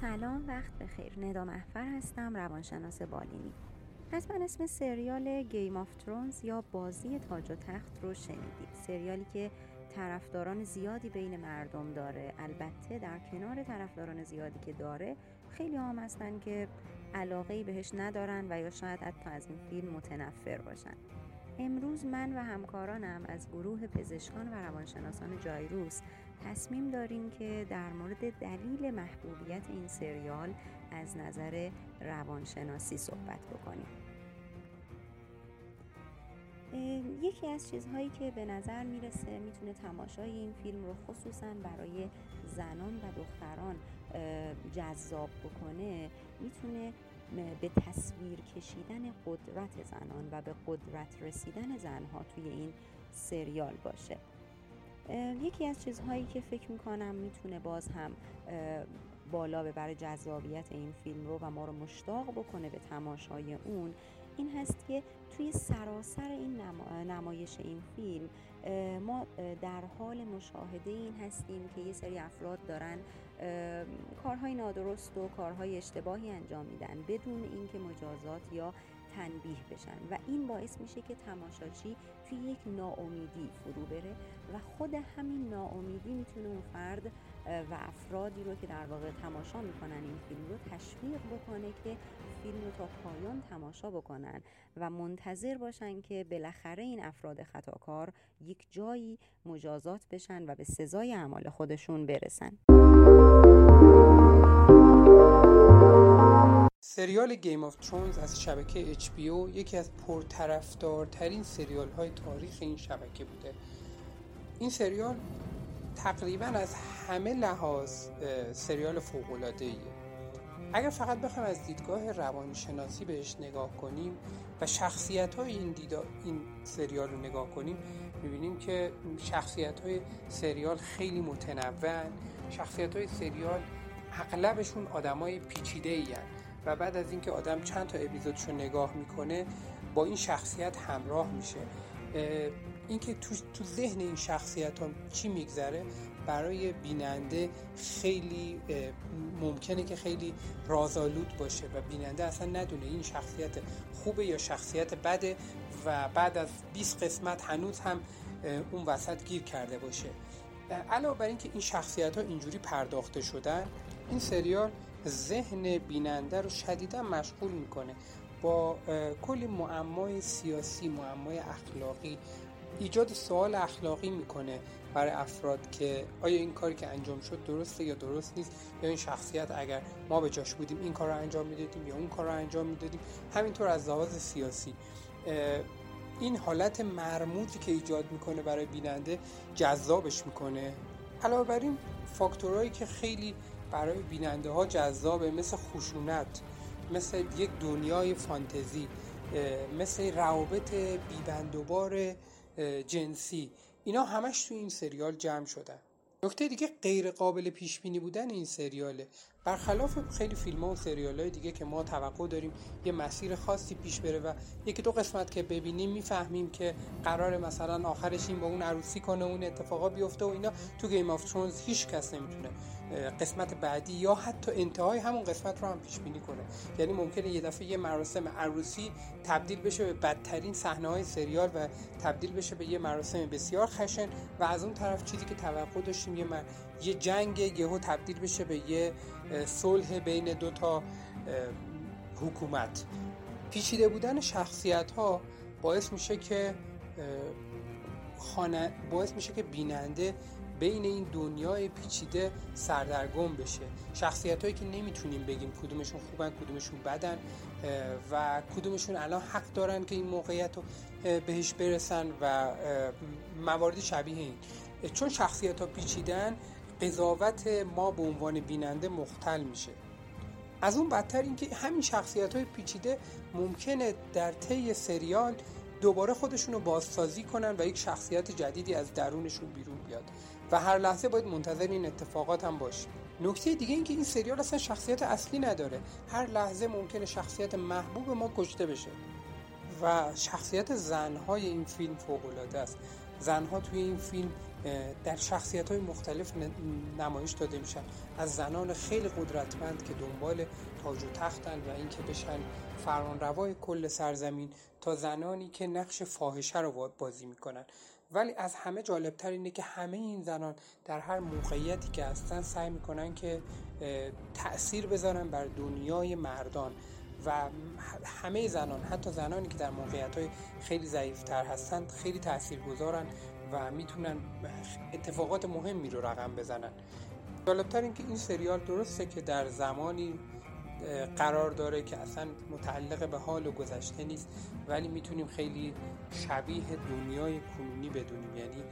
سلام وقت بخیر ندا محفر هستم روانشناس بالینی. حتما اسم سریال گیم آف ترونز یا بازی تاج و تخت رو شنیدید. سریالی که طرفداران زیادی بین مردم داره. البته در کنار طرفداران زیادی که داره خیلی هم هستن که علاقه بهش ندارن و یا شاید حتی از این فیلم متنفر باشن. امروز من و همکارانم از گروه پزشکان و روانشناسان جایروس تصمیم داریم که در مورد دلیل محبوبیت این سریال از نظر روانشناسی صحبت بکنیم. یکی از چیزهایی که به نظر می‌رسه می‌تونه تماشای این فیلم رو خصوصا برای زنان و دختران جذاب بکنه می‌تونه به تصویر کشیدن قدرت زنان و به قدرت رسیدن زنها توی این سریال باشه. یکی از چیزهایی که فکر می‌کنم می‌تونه باز هم بالا ببره جذابیت این فیلم رو و ما رو مشتاق بکنه به تماشای اون این هست که توی سراسر این نمایش این فیلم ما در حال مشاهده این هستیم که یه سری افراد دارن کارهای نادرست و کارهای اشتباهی انجام میدن بدون اینکه مجازات یا تنبیه بشن و این باعث میشه که تماشاچی توی یک ناامیدی فرو بره و خود همین ناامیدی می‌تونه اون فرد و افرادی رو که در واقع تماشا می‌کنن این فیلم رو تشویق بکنه که فیلم رو تا پایان تماشا بکنن و منتظر باشن که بالاخره این افراد خطاکار یک جایی مجازات بشن و به سزای اعمال خودشون برسن. سریال گیم آف ترونز از شبکه HBO یکی از پرطرفدارترین سریال های تاریخ این شبکه بوده. این سریال تقریبا از همه لحاظ سریال فوق‌العاده‌ایه. اگر فقط بخوایم از دیدگاه روانشناسی بهش نگاه کنیم و شخصیت های این, این سریال رو نگاه کنیم می‌بینیم که شخصیت های سریال خیلی متنوع شخصیت های سریال اغلبشون آدمای پیچیده ای و بعد از اینکه آدم چند تا اپیزودشو نگاه می‌کنه با این شخصیت همراه میشه. اینکه تو, تو ذهن این شخصیت ها چی میگذره برای بیننده خیلی ممکنه که خیلی رازآلود باشه و بیننده اصلا ندونه این شخصیت خوبه یا شخصیت بده و بعد از 20 قسمت هنوز هم اون وسط گیر کرده باشه. علاوه بر اینکه این شخصیت ها اینجوری پرداخته شدن این سریال ذهن بیننده رو شدیدا مشغول می‌کنه. با کلی معمای سیاسی معمای اخلاقی ایجاد سوال اخلاقی می‌کنه برای افراد که آیا این کاری که انجام شد درسته یا درست نیست یا این شخصیت اگر ما به جاش بودیم این کار رو انجام می‌دادیم یا اون کار رو انجام می‌دادیم. همینطور از لحاظ سیاسی این حالت مرموزی که ایجاد می‌کنه برای بیننده جذابش می‌کنه. علاوه بر این فاکتورهایی که خیلی برای بیننده ها جذابه مثل خشونت مثل یک دنیای فانتزی مثل روابط بیبندوبار جنسی. اینا همش تو این سریال جمع شدن. نکته دیگه غیر قابل پیش بینی بودن این سریاله. برخلاف خیلی فیلم ها و سریال های دیگه که ما توقع داریم یه مسیر خاصی پیش بره و یکی دو قسمت که ببینیم می‌فهمیم که قرار مثلا آخرش این با اون عروسی کنه اون اتفاقا بیفته و اینا. تو Game of Thrones هیچ کس نمی‌تونه قسمت بعدی یا حتی انتهای همون قسمت رو هم پیش بینی کنه. یعنی ممکنه یه دفعه یه مراسم عروسی تبدیل بشه به بدترین صحنه های سریال و تبدیل بشه به یه مراسم بسیار خشن و از اون طرف چیزی که توقع داشتیم یه, یه جنگ یهو تبدیل بشه به یه صلح بین دو تا حکومت. پیچیده بودن شخصیت ها باعث میشه که خانه باعث میشه که بیننده بین این دنیای پیچیده سردرگم بشه. شخصیت هایی که نمی‌تونیم بگیم کدومشون خوبن کدومشون بدن و کدومشون الان حق دارن که این موقعیت رو بهش برسن و مواردی شبیه این. چون شخصیت ها پیچیدن قضاوت ما به عنوان بیننده مختل میشه. از اون بدتر اینکه همین شخصیت های پیچیده ممکنه در طی سریال دوباره خودشون رو بازسازی کنن و یک شخصیت جدیدی از درونشون بیرون بیاد. و هر لحظه باید منتظر این اتفاقات هم باشیم. نکته دیگه این که این سریال اصلا شخصیت اصلی نداره. هر لحظه ممکنه شخصیت محبوب ما کشته بشه. و شخصیت زنهای این فیلم فوق العاده است. زنها توی این فیلم در شخصیت های مختلف نمایش داده میشن. از زنان خیلی قدرتمند که دنبال تاج و تختن و اینکه بشن فرمانروای کل سرزمین تا زنانی که نقش فاحشه رو بازی می‌کنن. ولی از همه جالبتر اینه که همه این زنان در هر موقعیتی که هستن سعی می‌کنن که تأثیر بذارن بر دنیای مردان. و همه زنان حتی زنانی که در موقعیت های خیلی ضعیفتر هستند خیلی تأثیر گذارن و می‌تونن اتفاقات مهمی رو رقم بزنن. جالبتر این که این سریال درسته که در زمانی قرار داره که اصلا متعلق به حال و گذشته نیست ولی می‌تونیم خیلی شبیه دنیای کنونی بدونیم. یعنی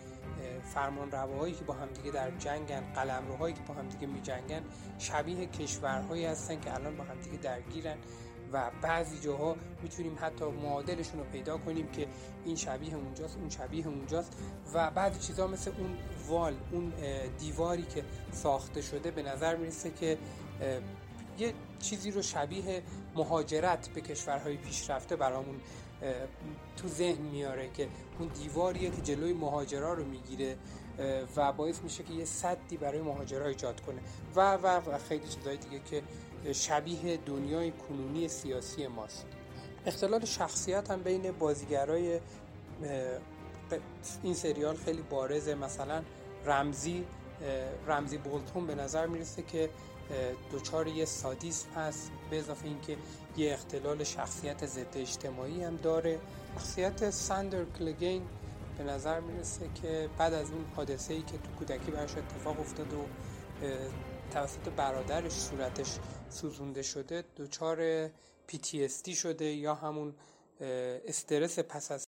فرمان رواهایی که با همدیگه در جنگن قلم روهایی که با همدیگه می جنگن شبیه کشورهایی هستن که الان با همدیگه درگیرن. و بعضی جاها می‌تونیم حتی معادلشون رو پیدا کنیم که این شبیه اونجاست اون شبیه اونجاست. و بعضی چیزها مثل اون وال اون دیواری که ساخته شده به نظر می‌رسه که یه چیزی رو شبیه مهاجرت به کشورهای پیشرفته برامون تو ذهن میاره که اون دیواریه که جلوی مهاجرا رو می‌گیره و باعث میشه که یه صدی برای مهاجرا ایجاد کنه. و و و خیلی چیزهای دیگه که شبیه دنیای کنونی سیاسی ماست. اختلال شخصیت هم بین بازیگرای این سریال خیلی بارزه. مثلا رمزی رمزی بولتون به نظر می‌رسه که دچار یه سادیسم هست به اضافه اینکه یه اختلال شخصیت ضد اجتماعی هم داره. شخصیت ساندر کلگین به نظر می‌رسه که بعد از اون حادثه ای که تو کودکی براش اتفاق افتاده و توسط برادرش صورتش سوزونده شده دچار PTSD شده یا همون استرس پس از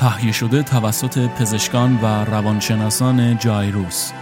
تهیه شده توسط پزشکان و روانشناسان جایروس